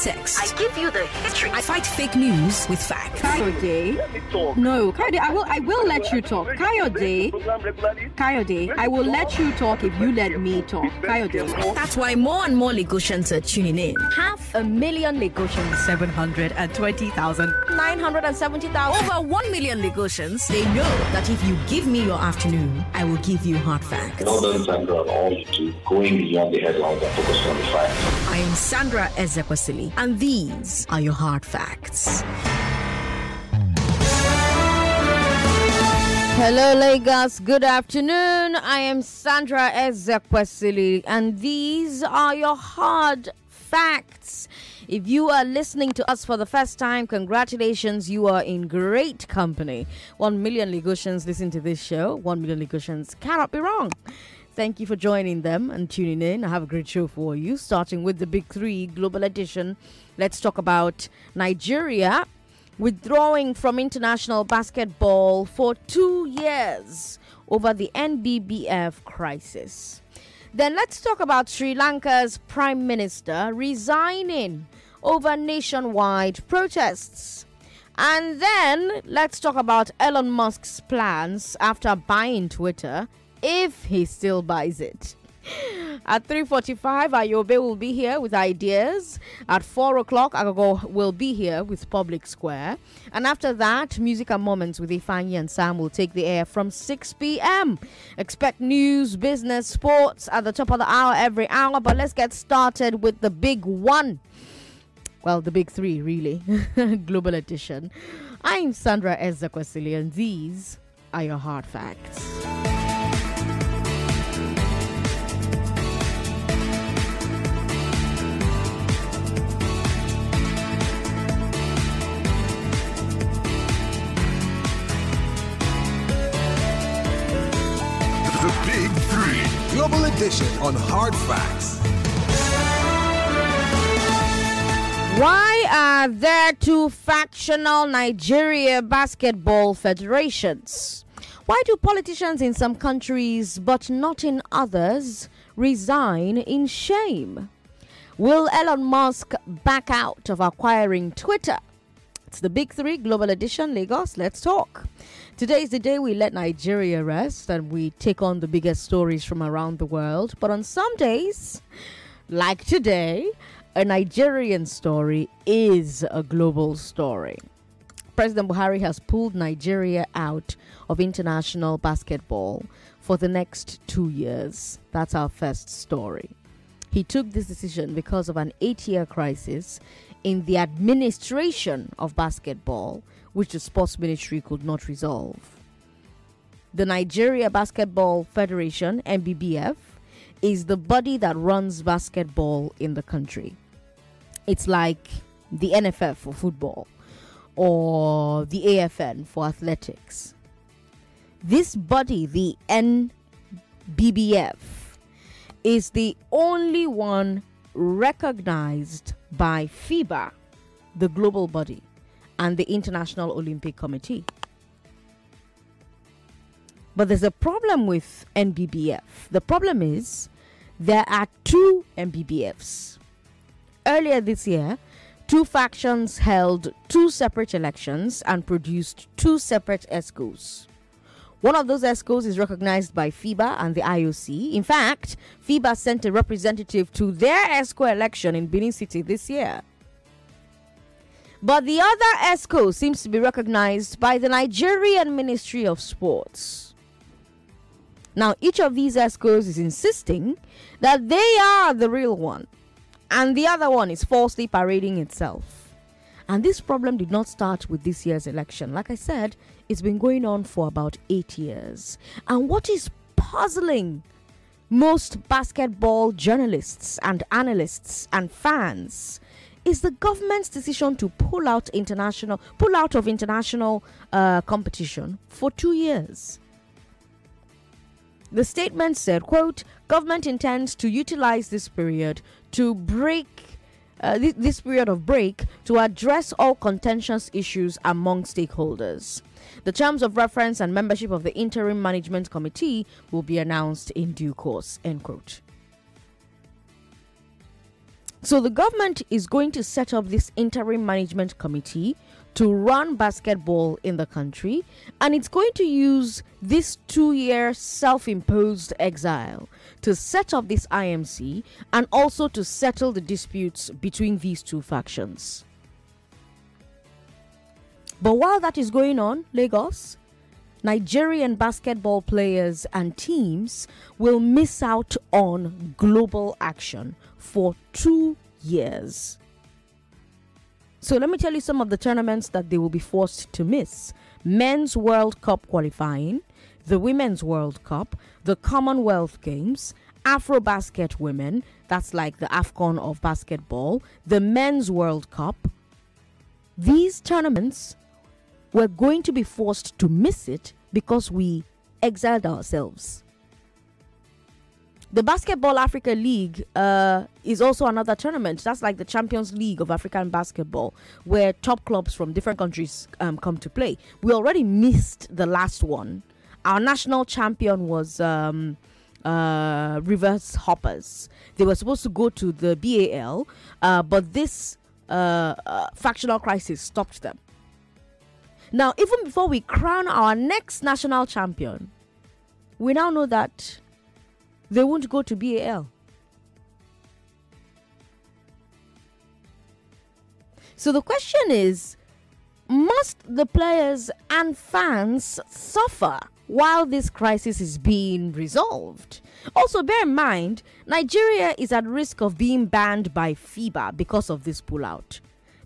context. I give you the history. I fight fake news with facts. Kayode. No, Kayode, I will I will let you talk. Kayode. Kayode, I will let you talk if you let me talk. Kayode. That's why more and more Lagosians are tuning in. Half a million Lagosians. 720,000. 970,000. Over 1 million Lagosians, they know that if you give me your afternoon, I will give you hard facts. Well done, Sandra, on all you do, going beyond the headlines and focusing on the facts. I am Sandra Ezekwesili, and these are your hard facts. Hello, Lagos. Good afternoon. I am Sandra Ezekwesili, and these are your hard facts. If you are listening to us for the first time, congratulations. You are in great company. One million Lagosians listen to this show. One million Lagosians cannot be wrong. Thank you for joining them and tuning in. I have a great show for you, starting with the Big Three Global Edition. Let's talk about Nigeria withdrawing from international basketball for two years over the NBBF crisis. Then let's talk about Sri Lanka's Prime Minister resigning over nationwide protests. And then let's talk about Elon Musk's plans after buying Twitter, if he still buys it. At 3.45, Ayobe will be here with ideas. At 4 o'clock, Agogo will be here with Public Square. And after that, Music and Moments with Ifeanyi and Sam will take the air from 6 p.m. Expect news, business, sports at the top of the hour every hour. But let's get started with the big one. Well, the big three, really. Global edition. I'm Sandra Ezekwesili, and these are your hard facts. Edition on Hard Facts. Why are there two factional Nigeria basketball federations? Why do politicians in some countries but not in others resign in shame? Will Elon Musk back out of acquiring Twitter? It's the Big Three Global Edition Lagos. Let's talk. Today is the day we let Nigeria rest and we take on the biggest stories from around the world. But on some days, like today, a Nigerian story is a global story. President Buhari has pulled Nigeria out of international basketball for the next two years. That's our first story. He took this decision because of an eight year crisis in the administration of basketball, which the sports ministry could not resolve. The Nigeria Basketball Federation, NBBF, is the body that runs basketball in the country. It's like the NFF for football or the AFN for athletics. This body, the NBBF, is the only one recognized by FIBA, the global body, and the International Olympic Committee. But there's a problem with NBBF. The problem is there are two NBBFs. Earlier this year, two factions held two separate elections and produced two separate EXCOs. One of those EXCOs is recognized by FIBA and the IOC. In fact, FIBA sent a representative to their EXCO election in Benin City this year. But the other EXCO seems to be recognized by the Nigerian Ministry of Sports. Now, each of these EXCOs is insisting that they are the real one, and the other one is falsely parading itself. And this problem did not start with this year's election. Like I said, it's been going on for about eight years. And what is puzzling most basketball journalists and analysts and fans is the government's decision to pull out international pull out of international uh, competition for two years. The statement said, quote, government intends to utilize this period to break uh, thi- this period of break to address all contentious issues among stakeholders. The terms of reference and membership of the interim management committee will be announced in due course. End quote. So the government is going to set up this interim management committee to run basketball in the country, and it's going to use this two year self imposed exile to set up this IMC and also to settle the disputes between these two factions. But while that is going on, Lagos, Nigerian basketball players and teams will miss out on global action for two years. So let me tell you some of the tournaments that they will be forced to miss Men's World Cup qualifying, the Women's World Cup, the Commonwealth Games, Afrobasket Women, that's like the AFCON of basketball, the Men's World Cup. These tournaments, we're going to be forced to miss it because we exiled ourselves. The Basketball Africa League uh, is also another tournament. That's like the Champions League of African basketball, where top clubs from different countries um, come to play. We already missed the last one. Our national champion was um, uh, Rivers Hoppers. They were supposed to go to the BAL, uh, but this uh, uh, factional crisis stopped them. Now, even before we crown our next national champion, we now know that they won't go to BAL. So the question is must the players and fans suffer while this crisis is being resolved? Also, bear in mind, Nigeria is at risk of being banned by FIBA because of this pullout.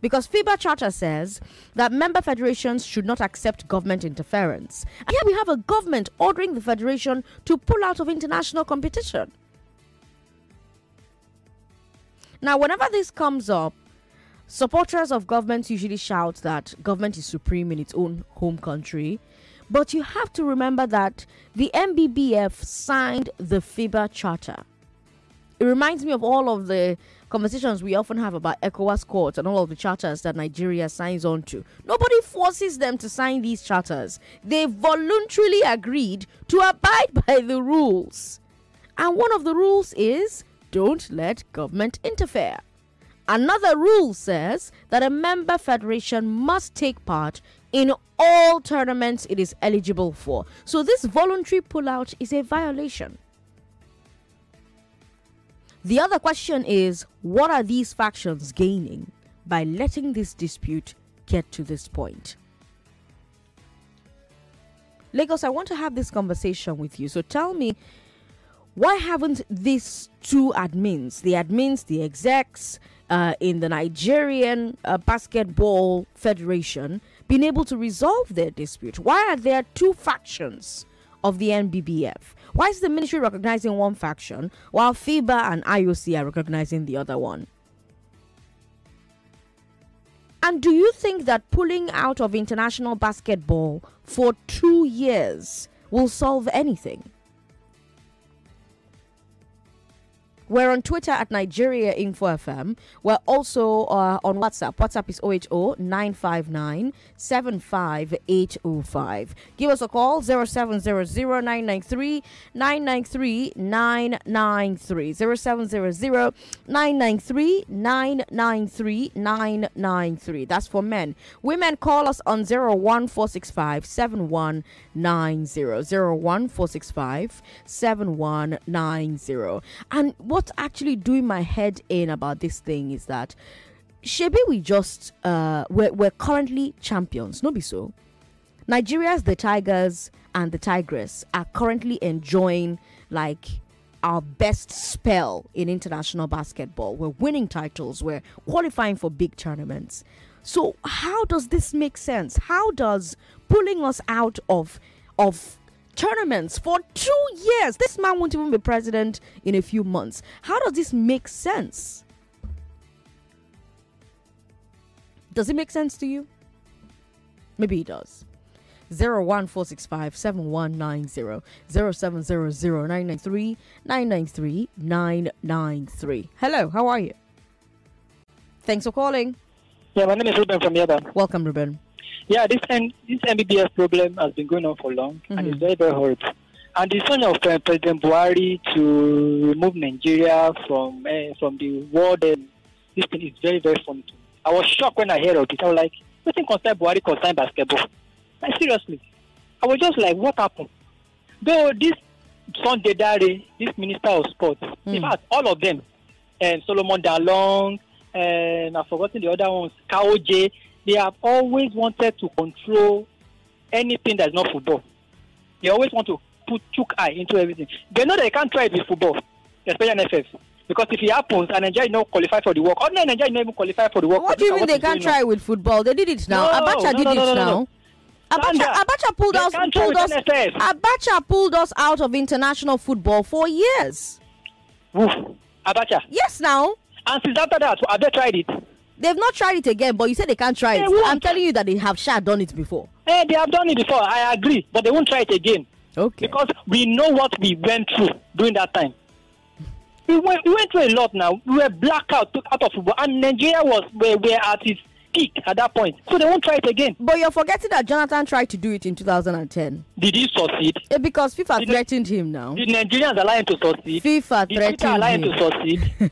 Because FIBA Charter says that member federations should not accept government interference. And here we have a government ordering the federation to pull out of international competition. Now, whenever this comes up, supporters of governments usually shout that government is supreme in its own home country. But you have to remember that the NBBF signed the FIBA Charter. It reminds me of all of the conversations we often have about ECOWAS courts and all of the charters that Nigeria signs on to. Nobody forces them to sign these charters. They voluntarily agreed to abide by the rules. And one of the rules is don't let government interfere. Another rule says that a member federation must take part in all tournaments it is eligible for. So this voluntary pullout is a violation. The other question is what are these factions gaining by letting this dispute get to this point? Lagos, I want to have this conversation with you. So tell me, why haven't these two admins, the admins, the execs uh, in the Nigerian uh, Basketball Federation, been able to resolve their dispute? Why are there two factions of the NBBF? Why is the ministry recognizing one faction while FIBA and IOC are recognizing the other one? And do you think that pulling out of international basketball for two years will solve anything? We're on Twitter at Nigeria Info FM. We're also uh, on WhatsApp. WhatsApp is 080 959 75805. Give us a call 0700 993 993 993. 0700 993 993 993. That's for men. Women call us on 01465 7190. 01465 7190. And what's actually doing my head in about this thing is that Shebi we just uh we're, we're currently champions, no be so. Nigeria's the Tigers and the Tigress are currently enjoying like our best spell in international basketball. We're winning titles, we're qualifying for big tournaments. So how does this make sense? How does pulling us out of of tournaments for two years. This man won't even be president in a few months. How does this make sense? Does it make sense to you? Maybe it does. 01465 7190 993 993 993. Hello, how are you? Thanks for calling. Yeah, my name is Ruben from Yaba. Welcome, Ruben. Yeah, this this MBBS problem has been going on for long and Mhm. it's very very horrible. And the son of uh, President Buhari to remove Nigeria from uh, from the world uh, this thing is very, very funny to me. I was shocked when I heard of it. I was like, nothing concern Buhari concern basketball. Like, seriously. I was just like, what happened? Though this Sunday Dare, this Minister of Sports, in fact, all of them, and Solomon Dalung, and I've forgotten the other ones, Kaoje, they have always wanted to control anything that's not football. They always want to put chook eye into everything. They know they can't try it with football, especially NFF. Because if it happens and Nigeria not qualify for the work, or no, Nigeria not even qualify for the work. What do you mean they can't try with football? They did it now. No, Abacha no, did no, it no, no, now. no. Abacha, Abacha pulled they us pulled us Abacha pulled us out of international football for years. Woof. Abacha. Yes now. And since after that, have they tried it? They've not tried it again, but you said they can't try They it. won't. I'm telling you that they have sure done it before. Eh, they have done it before. I agree, but they won't try it again Okay. because we know what we went through during that time. We went, we went through a lot. Now we were blackout took out of football, and Nigeria was where were, were at its at that point. So they won't try it again. But you're forgetting that Jonathan tried to do it in 2010 Did he succeed? Eh, because FIFA Did- threatened him now. Did Nigerians allow him to succeed? FIFA Did Twitter allow him threatened to him. succeed?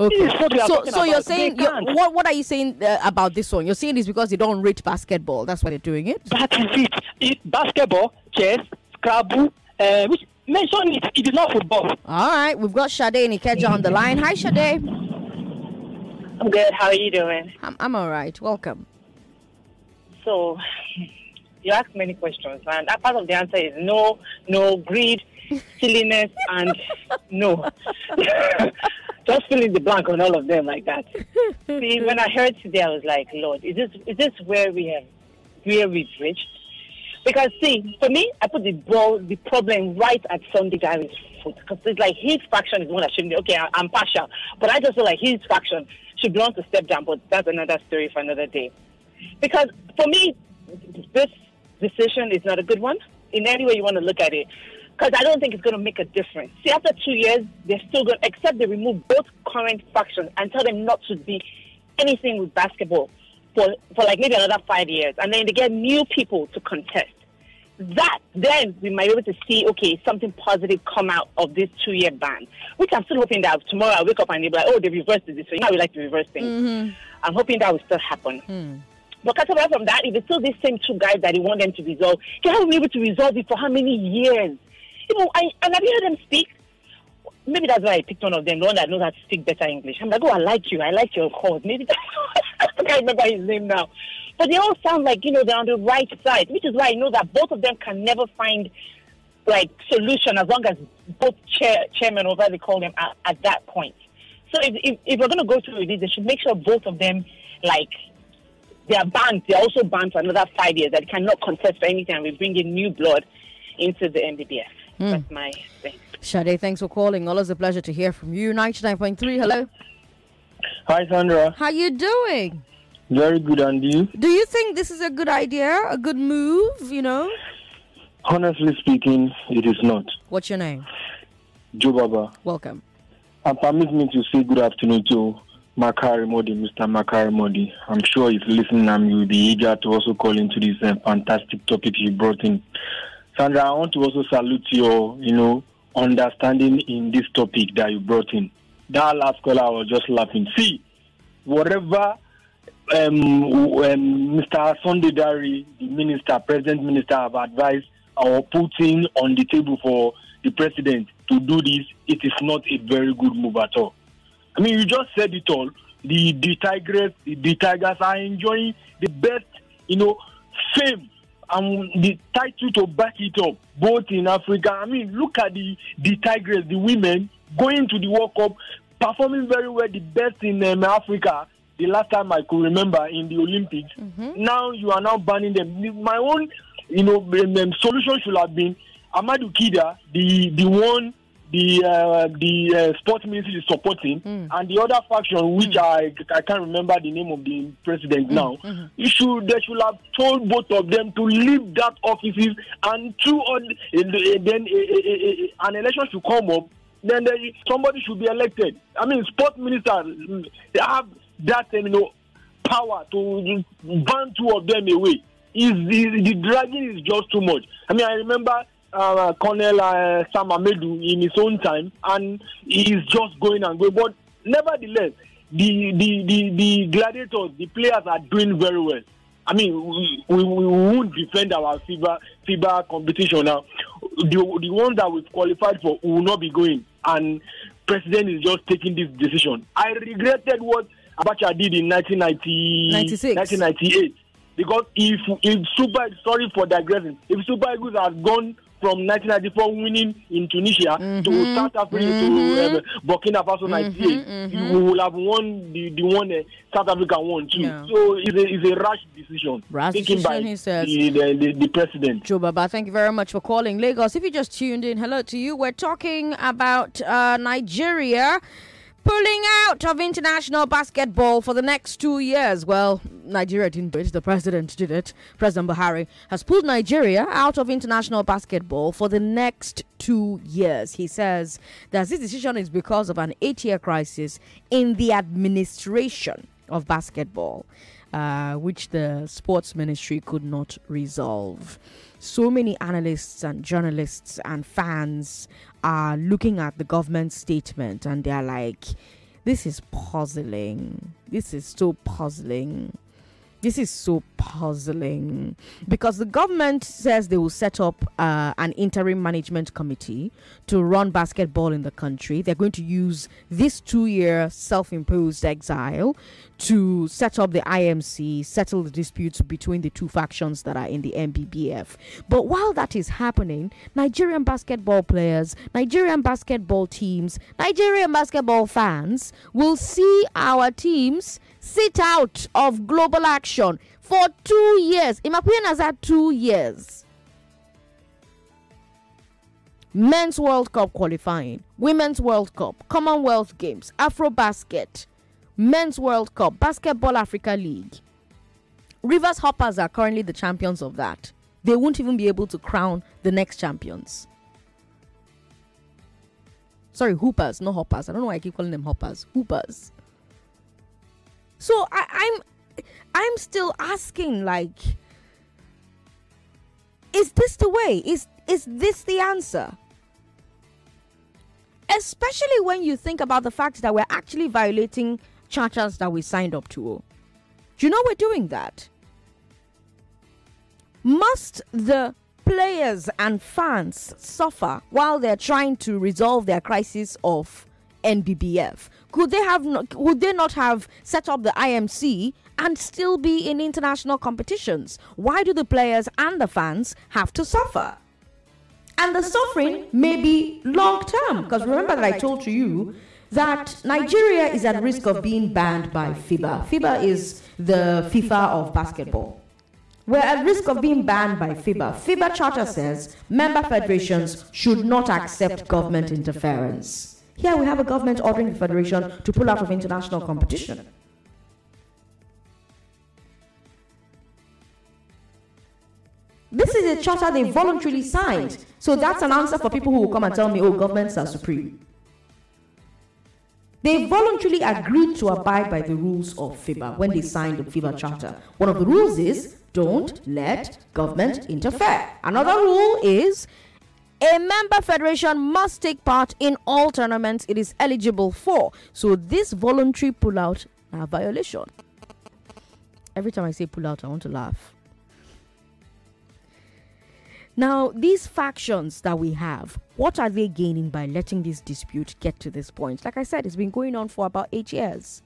Okay. This is what we are So, so you're saying you're, what? What are you saying uh, about this one? You're saying it's because they don't rate basketball. That's why they're doing it. That is it. it basketball, chess, Scrabble, uh, which mention it. It is not football. All right, we've got Sade and Ikeja on the line. Hi, Sade. I'm good. How are you doing? I'm, I'm all right. Welcome. So, you ask many questions, and that part of the answer is no, no, greed, silliness, and no. Just fill in the blank on all of them like that. See, when I heard today, I was like, Lord, is this is this where we have where we've reached? Because see, for me, I put the ball, the problem right at Sunday Dare's foot because it's like his faction is the one that shouldn't. be Okay, I, I'm partial, but I just feel like his faction should be on to step down. But that's another story for another day. Because for me, this decision is not a good one in any way you want to look at it. Because I don't think it's going to make a difference. See, after two years, they're still going, except they remove both current factions and tell them not to be anything with basketball for, for like maybe another five years. And then they get new people to contest. That, then we might be able to see, okay, something positive come out of this two year ban. Which I'm still hoping that tomorrow I wake up and they'll be like, oh, they reversed it. So you know, we like to reverse things. Mm-hmm. I'm hoping that will still happen. Hmm. But cut away from that, if it's still these same two guys that they want them to resolve, they haven't been able to resolve it for how many years? You know, I, and have you heard them speak? Maybe that's why I picked one of them, the one that knows how to speak better English. I'm like, oh, I like you. I like your cause. Maybe that's I can't remember his name now. But they all sound like, you know, they're on the right side, which is why I know that both of them can never find, like, solution as long as both chair, chairmen, or whatever they call them, are at that point. So if, if, if we're going to go through with this, they should make sure both of them, like, they are banned. They're also banned for another five years. That cannot contest for anything. And we bring in new blood into the NBBF. Hmm. That's my thing. Sade, thanks for calling. Always a pleasure to hear from you. 99.3, hello. Hi, Sandra. How you doing? Very good, and you? Do you think this is a good idea? A good move, you know? Honestly speaking, it is not. What's your name? Joe Baba. Welcome. And permit me to say good afternoon to Makari Modi, Mr. Makari Modi. I'm sure if listening, um, you'll be eager to also call into this uh, fantastic topic you brought in. Sandra, I want to also salute your, you know, understanding in this topic that you brought in. That last caller, I was just laughing. See, whatever um, um, Mr. Sunday Dare, the minister, president minister, have advised or putting on the table for the president to do this, it is not a very good move at all. I mean, you just said it all. The the Tigers, the Tigers are enjoying the best, you know, fame and the title to back it up, both in Africa. I mean, look at the the Tigers, the women going to the World Cup, performing very well, the best in um, Africa. The last time I could remember in the Olympics. Mm-hmm. Now you are now banning them. My own, you know, solution should have been Amadou Kida, the the one the uh, the uh, sports ministry is supporting, mm. and the other faction, which mm. I I can't remember the name of the president mm, now, mm-hmm. you should they should have told both of them to leave that offices and two on eh, eh, then a, a, a, an election should come up. Then they, somebody should be elected. I mean, sports minister mm, they have that um, you know power to ban two of them away. Is the, the dragging is just too much. I mean, I remember uh, Colonel uh, Sam Ahmedu in his own time, and he's just going and going. But nevertheless, the the the, the gladiators, the players are doing very well. I mean, we, we, we won't defend our FIBA FIBA competition now. The the ones that we've qualified for will not be going, and president is just taking this decision. I regretted what Abacha did in 1990, 1998 because if if Super sorry for digressing, if Super Eagles had gone from 1994 winning in Tunisia to South Africa to uh, Burkina Faso 98, you will have won the the one uh, South Africa won too. Yeah. So it's a, it's a rash decision Rash taken by decision, he says. the, the, the, the president. Joe Baba, thank you very much for calling Lagos. If you just tuned in, hello to you. We're talking about uh, Nigeria pulling out of international basketball for the next two years. Well, Nigeria didn't do it, the president did it. President Buhari has pulled Nigeria out of international basketball for the next two years. He says that this decision is because of an eight year crisis in the administration of basketball. Uh, which the sports ministry could not resolve. So many analysts and journalists and fans are looking at the government statement and they're like, this is puzzling. This is so puzzling. This is so puzzling because the government says they will set up uh, an interim management committee to run basketball in the country. They're going to use this two year self imposed exile to set up the IMC, settle the disputes between the two factions that are in the NBBF. But while that is happening, Nigerian basketball players, Nigerian basketball teams, Nigerian basketball fans will see our teams sit out of global action for two years. Imakuyen has had two years. Men's World Cup qualifying, Women's World Cup, Commonwealth Games, Afro Basket, Men's World Cup, Basketball Africa League. Rivers Hoppers are currently the champions of that. They won't even be able to crown the next champions. Sorry, Hoopers, not Hoppers. I don't know why I keep calling them Hoppers. Hoopers. So I, I'm I'm still asking like is this the way? Is is this the answer? Especially when you think about the fact that we're actually violating charters that we signed up to. Do you know we're doing that? Must the players and fans suffer while they're trying to resolve their crisis of NBBF? Could they have not, would they not have set up the IMC and still be in international competitions? Why do the players and the fans have to suffer? And the suffering may be long term because remember that I told to you that Nigeria is at risk of being banned by FIBA. FIBA is the FIFA of basketball. We're at risk of being banned by FIBA. FIBA charter says member federations should not accept government interference. Here we have a government ordering the federation to pull out of international competition. This is a charter they voluntarily signed. So that's an answer for people who will come and tell me, oh, governments are supreme. They voluntarily agreed to abide by the rules of FIBA when they signed the FIBA charter. One of the rules is don't let government interfere. Another rule is a member federation must take part in all tournaments it is eligible for. So this voluntary pullout a violation. Every time I say pull out, I want to laugh. Now, these factions that we have, what are they gaining by letting this dispute get to this point? Like I said, it's been going on for about eight years.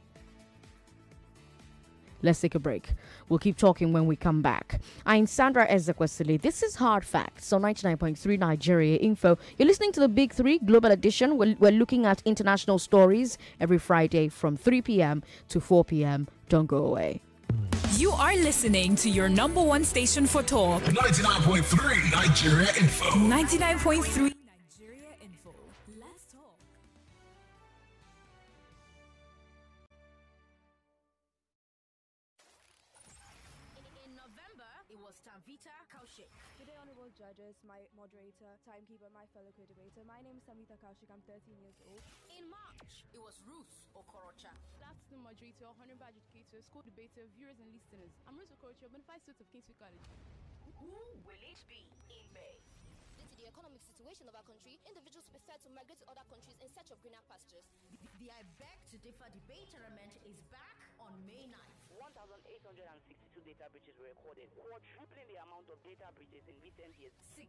Let's take a break. We'll keep talking when we come back. I'm Sandra Ezekwesili. This is Hard Facts on 99.3 Nigeria Info. You're listening to the Big Three Global Edition. We're, we're looking at international stories every Friday from 3 p.m. to 4 p.m. Don't go away. You are listening to your number one station for talk. 99.3 Nigeria Info. 99.3 November, it was Tamvita Kaushik. Today, honorable judges, my moderator, timekeeper, my fellow co-debater. My name is Samita Kaushik. I'm 13 years old. In March, it was Ruth Okorocha. That's the moderator, honorable educator, school debater, viewers and listeners. I'm Ruth Okorocha, bonafide student of Kingsway College. Who will it be in May? Due to the economic situation of our country, individuals prefer to migrate to other countries in search of greener pastures. The I Beg to Differ debate tournament is back on May 9th. 1,862 data breaches were recorded, quadrupling the amount of data breaches in recent years. 16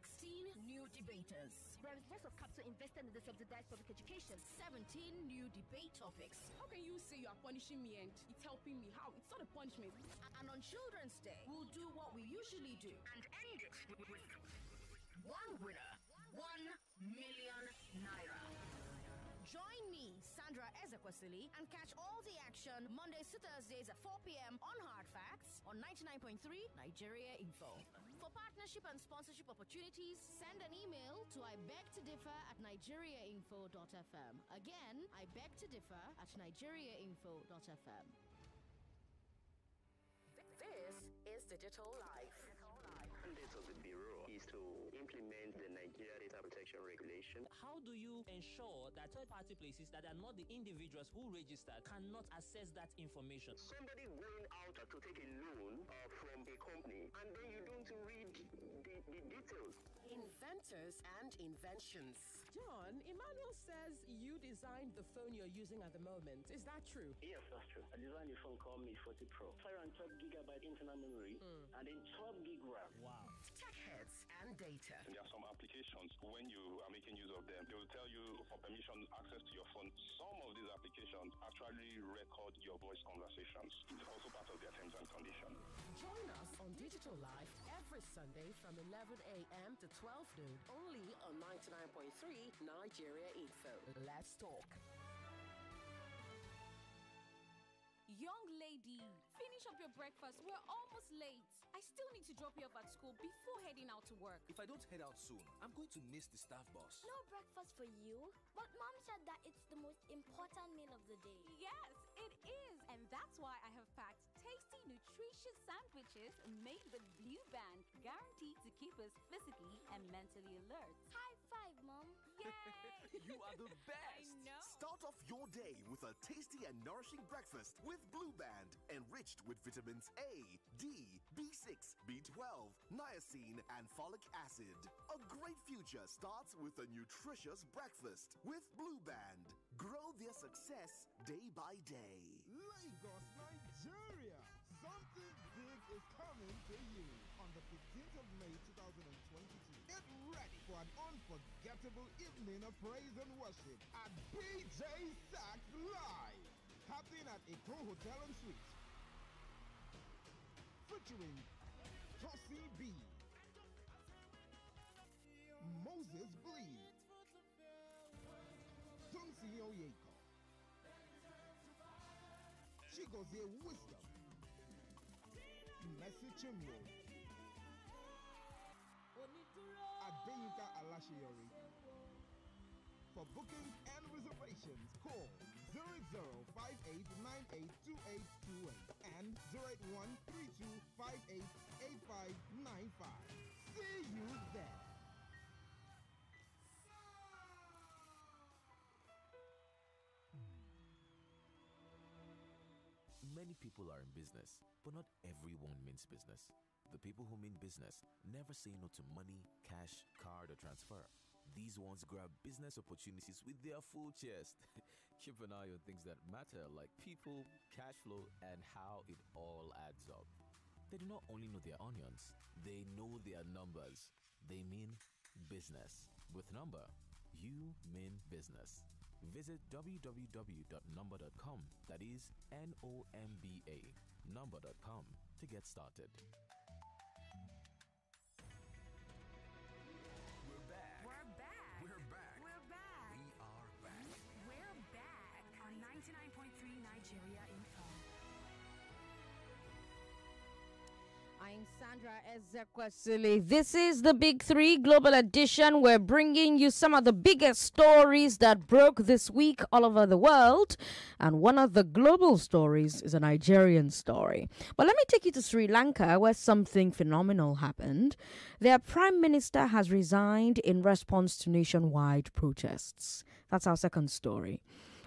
new debaters. Representatives of capital invested in the subsidized public education. 17 new debate topics. How can you say you are punishing me and it's helping me? How? It's not a punishment. And on Children's Day, we'll do what we usually do and end it with one winner, one million naira. Sandra Ezekwesili, and catch all the action Mondays to Thursdays at 4 p.m. on Hard Facts on 99.3 Nigeria Info. For partnership and sponsorship opportunities, send an email to I beg to differ at nigeriainfo.fm. Again, I beg to differ at nigeriainfo.fm. This is Digital Life. The mandate of the Bureau is to implement the Nigeria Data Protection Regulation. How do you ensure that third party places that are not the individuals who register cannot access that information? Somebody going out to take a loan uh, from a company and then you don't read the, the details. Inventors and inventions. John, Emmanuel says you designed the phone you're using at the moment. Is that true? Yes, that's true. I designed a phone called Mi 40 Pro. 512 gigabyte internal memory hmm. and then 12 gig RAM. Wow. Tech heads and. There are some applications, when you are making use of them, they will tell you for permission access to your phone. Some of these applications actually record your voice conversations. It's also part of their terms and conditions. Join us on Digital Life every Sunday from 11 a.m. to 12 noon, only on 99.3 Nigeria Info. Let's talk. Young lady, finish up your breakfast. We're almost late. I still need to drop you off at school before heading out to work. If I don't head out soon, I'm going to miss the staff bus. No breakfast for you? But mom said that it's the most important meal of the day. Yes, it is. And that's why I have packed tasty, nutritious sandwiches made with Blue Band, guaranteed to keep us physically and mentally alert. High five, mom. Yay! you are the best. I know. Start off your day with a tasty and nourishing breakfast with Blue Band, enriched with vitamins A, D, B6, B12, niacin, and folic acid. A great future starts with a nutritious breakfast with Blue Band. Grow their success day by day. Lagos, Nigeria. Something big is coming to you on the 15th of May 2022. For an unforgettable evening of praise and worship at BJ Sax Live, happening at Eko Hotel and Suites. Featuring Tosi B, Moses Bleed, Tunsi Oyeko, Chigozie Wisdom, Chimbo, Alashiyori. For bookings and reservations, call 08058982828 and 08132588595. See you there. Many people are in business, but not everyone means business. The people who mean business never say no to money, cash, card, or transfer. These ones grab business opportunities with their full chest. Keep an eye on things that matter like people, cash flow, and how it all adds up. They do not only know their onions, they know their numbers. They mean business. With number, you mean business. Visit www.nomba.com, that is N O M B A, nomba.com to get started. I'm Sandra Ezekwesili. This is the Big Three Global Edition. We're bringing you some of the biggest stories that broke this week all over the world. And one of the global stories is a Nigerian story. But let me take you to Sri Lanka, where something phenomenal happened. Their prime minister has resigned in response to nationwide protests. That's our second story.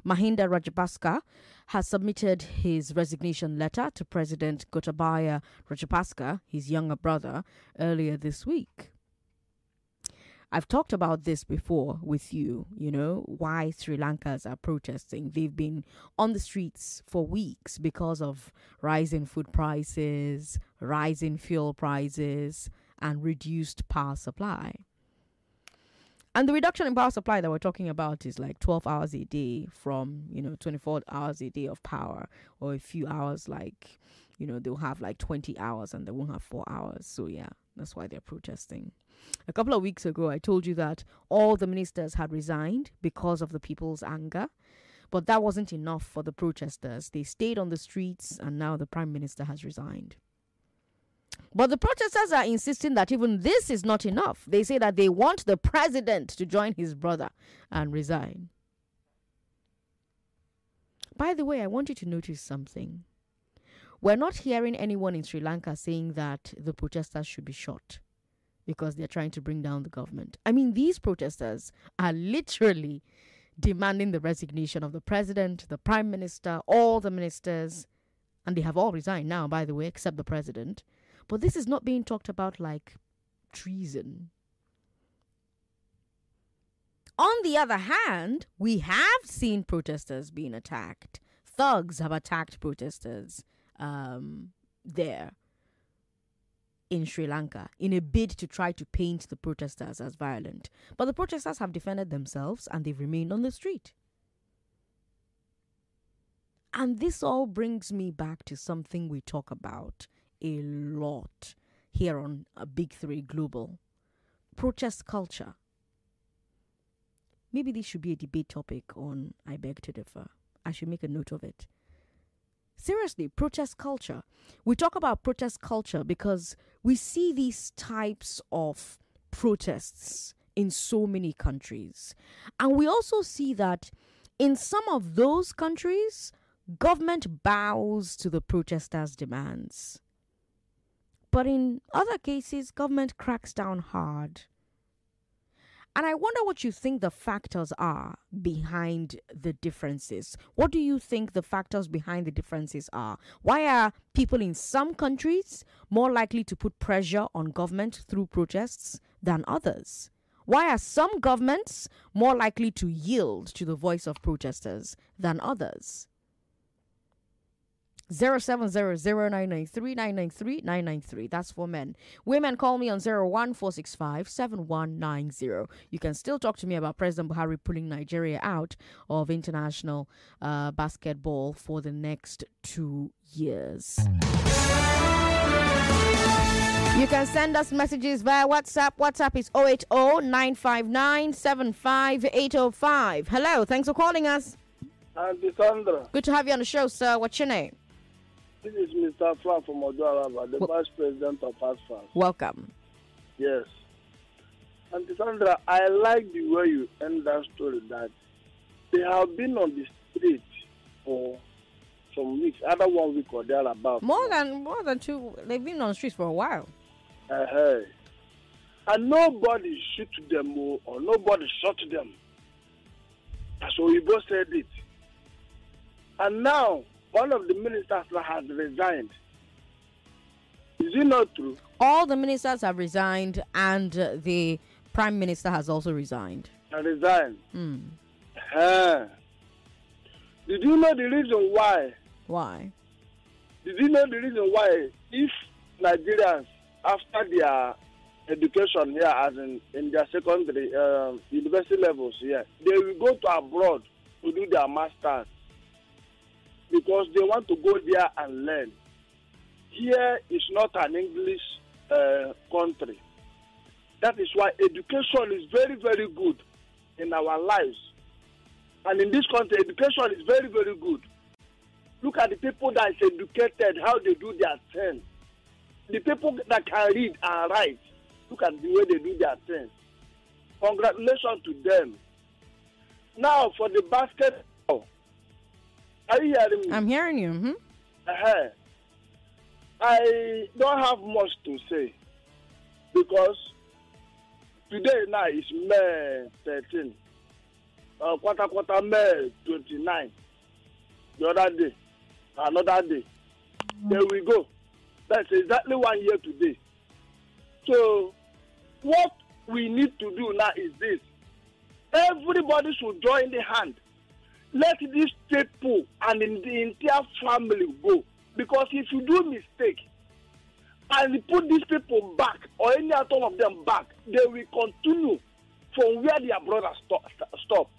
Mahinda Rajapaksa has submitted his resignation letter to President Gotabaya Rajapaksa, his younger brother, earlier this week. I've talked about this before with you, you know, why Sri Lankans are protesting. They've been on the streets for weeks because of rising food prices, rising fuel prices, and reduced power supply. And the reduction in power supply that we're talking about is like 12 hours a day from, you know, 24 hours a day of power or a few hours like, you know, they'll have like 20 hours and they won't have 4 hours. So yeah, that's why they're protesting. A couple of weeks ago I told you that all the ministers had resigned because of the people's anger. But that wasn't enough for the protesters. They stayed on the streets and now the prime minister has resigned. But the protesters are insisting that even this is not enough. They say that they want the president to join his brother and resign. By the way, I want you to notice something. We're not hearing anyone in Sri Lanka saying that the protesters should be shot because they're trying to bring down the government. I mean, these protesters are literally demanding the resignation of the president, the prime minister, all the ministers, and they have all resigned now, by the way, except the president. But this is not being talked about like treason. On the other hand, we have seen protesters being attacked. Thugs have attacked protesters um, there in Sri Lanka in a bid to try to paint the protesters as violent. But the protesters have defended themselves and they've remained on the street. And this all brings me back to something we talk about a lot here on a Big Three Global protest culture. Maybe this should be a debate topic on I Beg to Differ. I should make a note of it. Seriously, protest culture. We talk about protest culture because we see these types of protests in so many countries. And we also see that in some of those countries, government bows to the protesters' demands. But in other cases, government cracks down hard. And I wonder what you think the factors are behind the differences. What do you think the factors behind the differences are? Why are people in some countries more likely to put pressure on government through protests than others? Why are some governments more likely to yield to the voice of protesters than others? 0700-993-993-993. That's for men. Women call me on 01465-7190. You can still talk to me about President Buhari pulling Nigeria out of international uh, basketball for the next two years. You can send us messages via WhatsApp. WhatsApp is 080 959 75805. Hello, thanks for calling us. Auntie Sandra. Good to have you on the show, sir. What's your name? This is Mr. Frank from Oduaraba, the Vice President of ASFAS. Welcome. Yes. Auntie Sandra, I like the way you end that story that they have been on the street for some weeks, either one week or thereabout. More than more than two. They've been on the streets for a while. Uh-huh. And nobody shoot them or, or nobody shot them. That's what Ibo said it. And now one of the ministers has resigned. Is it not true? All the ministers have resigned, and uh, the prime minister has also resigned. I resigned. Hmm. Uh, did you know the reason why? Why? Did you know the reason why? If Nigerians, after their education here, as in, in their secondary, um, university levels here, they will go to abroad to do their masters because they want to go there and learn. Here is not an English uh, country. That is why education is very, very good in our lives. And in this country, education is very, very good. Look at the people that is educated, how they do their thing. The people that can read and write, look at the way they do their thing. Congratulations to them. Now for the basketball. Are you hearing me? I'm hearing you. Mm-hmm. Uh-huh. I don't have much to say because today now is May 13, uh, quarter quarter May 29. The other day, another day. There we go. That's exactly one year today. So, what we need to do now is this everybody should join the hand let these people and the entire family go. Because if you do mistake and put these people back or any at all of them back they will continue from where their brothers stop, stop.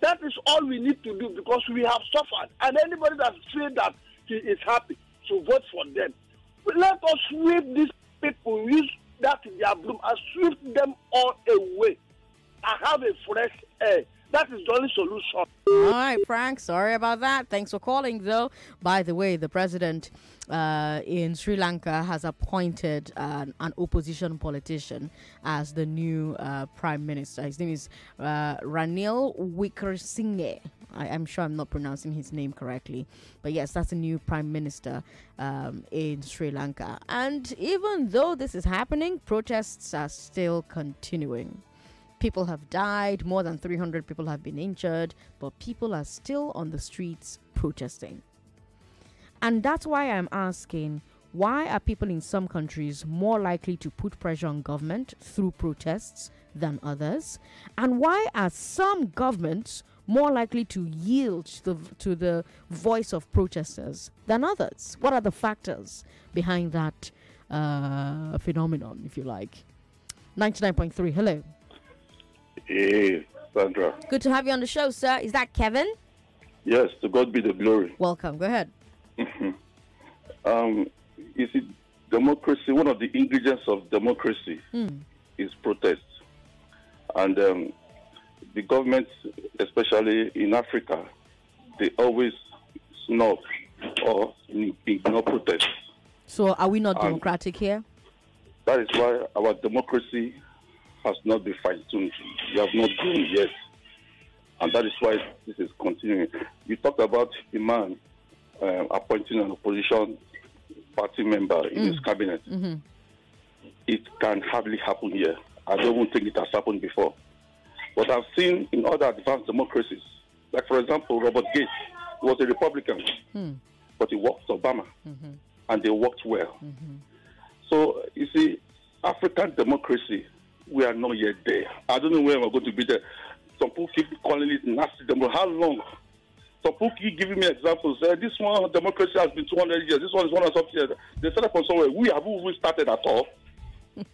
That is all we need to do because we have suffered. And anybody that say that he is happy to vote for them. Let us sweep these people use that their broom and sweep them all away. And have a fresh air that is the only solution. All right, Frank. Sorry about that. Thanks for calling, though. By the way, the president uh, in Sri Lanka has appointed uh, an opposition politician as the new uh, prime minister. His name is uh, Ranil Wickremesinghe. I, am sure I'm not pronouncing his name correctly, but yes, that's a new prime minister um, in Sri Lanka. And even though this is happening, protests are still continuing. People have died, more than 300 people have been injured, but people are still on the streets protesting. And that's why I'm asking why are people in some countries more likely to put pressure on government through protests than others? And why are some governments more likely to yield to the, to the voice of protesters than others? What are the factors behind that uh, phenomenon, if you like? 99.3, hello. Hey, Sandra. Good to have you on the show, sir. Is that Kevin? Yes, to God be the glory. Welcome. Go ahead. um, you see, democracy, one of the ingredients of democracy Hmm. is protest. And um, the governments, especially in Africa, they always snub or ignore protest. So, are we not And- democratic here? That is why our democracy has not been fine-tuned. We have not grown yet. And that is why this is continuing. You talked about the man uh, appointing an opposition party member in his Mm. cabinet. Mm-hmm. It can hardly happen here. I don't think it has happened before. What I've seen in other advanced democracies, like for example, Robert Gates was a Republican, Hmm. but he worked Obama, Mm-hmm. and they worked well. So you see, African democracy, we are not yet there. I don't know where we're going to be there. Some people keep calling it nasty democracy. How long? Some people keep giving me examples. Uh, this one democracy has been 200 years. This one is 100 something years. They started from somewhere. We have even started at all.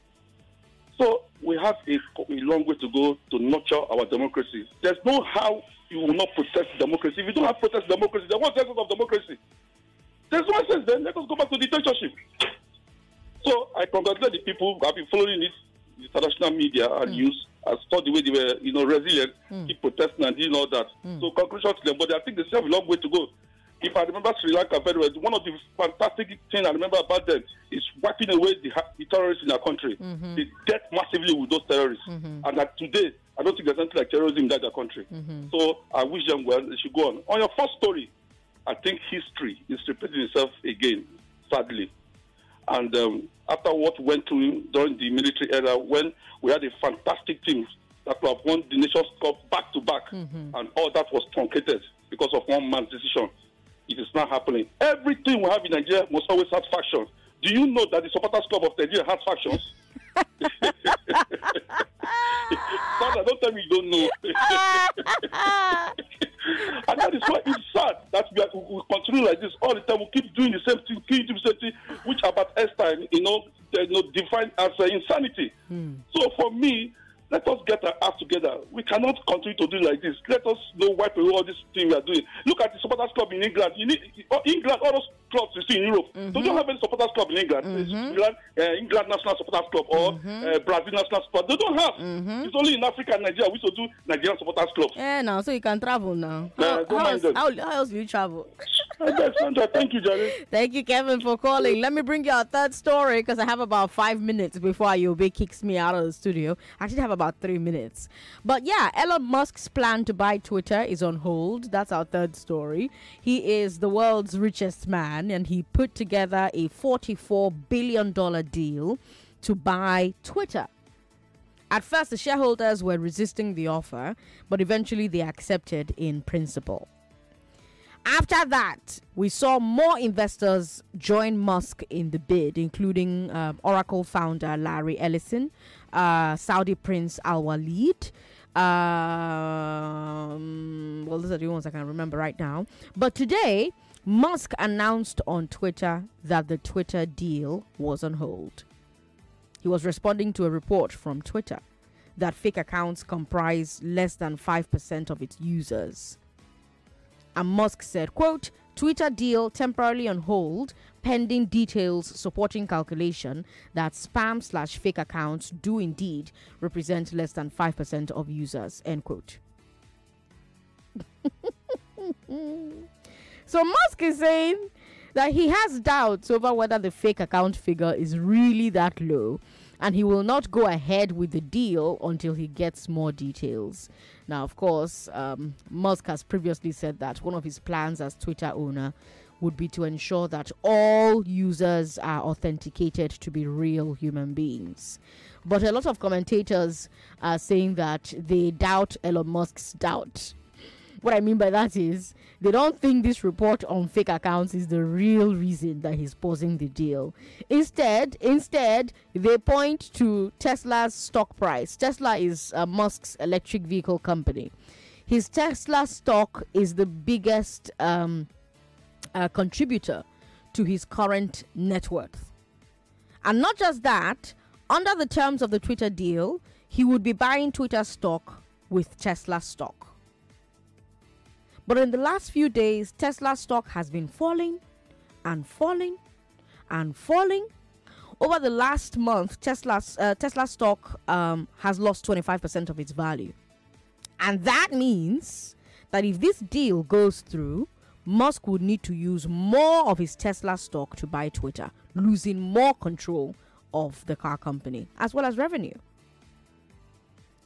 so we have a, a long way to go to nurture our democracy. There's no how you will not protect democracy. If you don't have protest democracy, then what's the essence of democracy? There's no essence then. Let us go back to dictatorship. So I congratulate the people who have been following it, international media and news. I saw the way they were, you know, resilient, keep protesting and doing all that. So congratulations to them. But I think they still have a long way to go. If I remember Sri Lanka very well, one of the fantastic things I remember about them is wiping away the, the terrorists in their country. Mhm. They dealt massively with those terrorists. Mhm. And that today, I don't think there's anything like terrorism in that country. Mhm. So I wish them well. They should go on. On your first story, I think history is repeating itself again, sadly. And um, after what went through during the military era, when we had a fantastic team that could have won the Nations Cup back to back, and all that was truncated because of one man's decision. It is not happening. Everything we have in Nigeria must always have factions. Do you know that the supporters club of Nigeria has factions? Father, don't tell me you don't know. and that is why it's sad that we, are, we continue like this all the time. We keep doing the same thing, keep doing the same thing, which about Esther, you know, you know defined as uh, insanity. So for me, let us get our act together. We cannot continue to do like this. Let us know wipe away all this thing we are doing. Look at the supporters club in England. You need uh, England, all those clubs you see in Europe. They don't have any supporters club in England. It's England, uh, England National Supporters Club or uh, Brazil National Support. They don't have. It's only in Africa and Nigeria we should do Nigerian supporters club. Yeah, now so you can travel now. Yeah, How, how, else, how, how else will you travel? Thank you, Jerry. Thank you, Kevin, for calling. Let me bring you our third story because I have about five minutes before Ayobe kicks me out of the studio. I actually have about three minutes. But yeah, Elon Musk's plan to buy Twitter is on hold. That's our third story. He is the world's richest man and he put together a $44 billion deal to buy Twitter. At first, the shareholders were resisting the offer, but eventually they accepted in principle. After that, we saw more investors join Musk in the bid, including uh, Oracle founder Larry Ellison, uh, Saudi Prince Al Walid. Um, well, those are the ones I can remember right now. But today, Musk announced on Twitter that the Twitter deal was on hold. He was responding to a report from Twitter that fake accounts comprise less than 5% of its users. And Musk said, quote, Twitter deal temporarily on hold pending details supporting calculation that spam slash fake accounts do indeed represent less than 5% of users, end quote. so Musk is saying that he has doubts over whether the fake account figure is really that low and he will not go ahead with the deal until he gets more details. Now, of course, um, Musk has previously said that one of his plans as Twitter owner would be to ensure that all users are authenticated to be real human beings. But a lot of commentators are saying that they doubt Elon Musk's doubt what I mean by that is they don't think this report on fake accounts is the real reason that he's pausing the deal. Instead, instead, they point to Tesla's stock price. Tesla is uh, Musk's electric vehicle company. His Tesla stock is the biggest um, uh, contributor to his current net worth. And not just that, under the terms of the Twitter deal, he would be buying Twitter stock with Tesla stock. But in the last few days, Tesla stock has been falling and falling and falling. Over the last month, Tesla's uh, Tesla stock um, has lost 25% of its value. And that means that if this deal goes through, Musk would need to use more of his Tesla stock to buy Twitter, losing more control of the car company as well as revenue.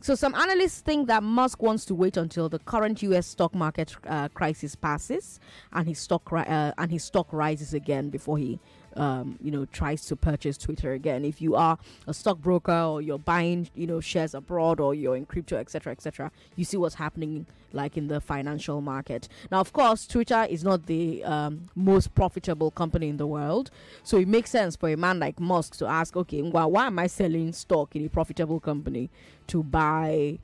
So some analysts think that Musk wants to wait until the current U.S. stock market uh, crisis passes and his stock ri- uh, and his stock rises again before he um, you know, tries to purchase Twitter again. If you are a stockbroker or you're buying, you know, shares abroad or you're in crypto, etc., etc., you see what's happening like in the financial market. Now, of course, Twitter is not the um, most profitable company in the world, so it makes sense for a man like Musk to ask, okay, why, why am I selling stock in a profitable company to buy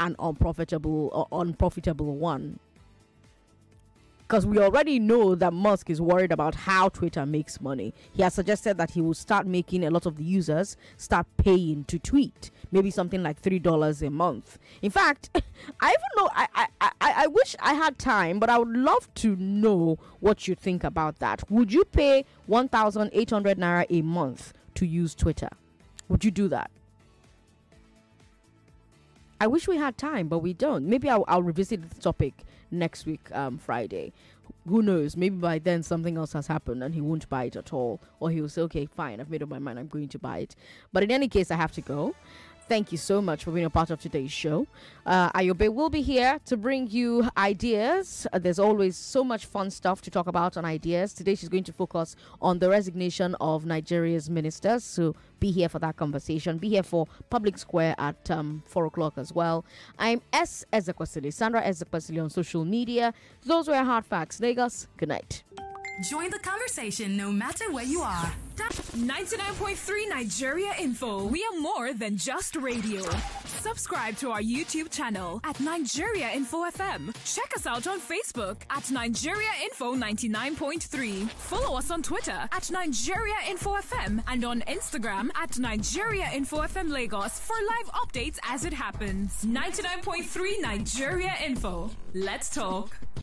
an unprofitable or unprofitable one? Because we already know that Musk is worried about how Twitter makes money. He has suggested that he will start making a lot of the users start paying to tweet, maybe something like three dollars a month. In fact, I even know I, I I I wish I had time, but I would love to know what you think about that. Would you pay one thousand eight hundred naira a month to use Twitter? Would you do that? I wish we had time, but we don't. Maybe I'll, I'll revisit the topic next week, um, Friday. Who knows? Maybe by then something else has happened and he won't buy it at all. Or he will say, okay, fine, I've made up my mind, I'm going to buy it. But in any case, I have to go. Thank you so much for being a part of today's show. Uh, Ayobe will be here to bring you ideas. Uh, there's always so much fun stuff to talk about on ideas. Today, she's going to focus on the resignation of Nigeria's ministers. So be here for that conversation. Be here for Public Square at um, 4 o'clock as well. I'm S. Ezekwesili, Sandra Ezekwesili on social media. Those were hard facts. Lagos, good night. Join the conversation no matter where you are. 99.3 Nigeria Info. We are more than just radio. Subscribe to our YouTube channel at Nigeria Info FM. Check us out on Facebook at Nigeria Info 99.3. Follow us on Twitter at Nigeria Info FM and on Instagram at Nigeria Info FM Lagos for live updates as it happens. 99.3 Nigeria Info. Let's talk.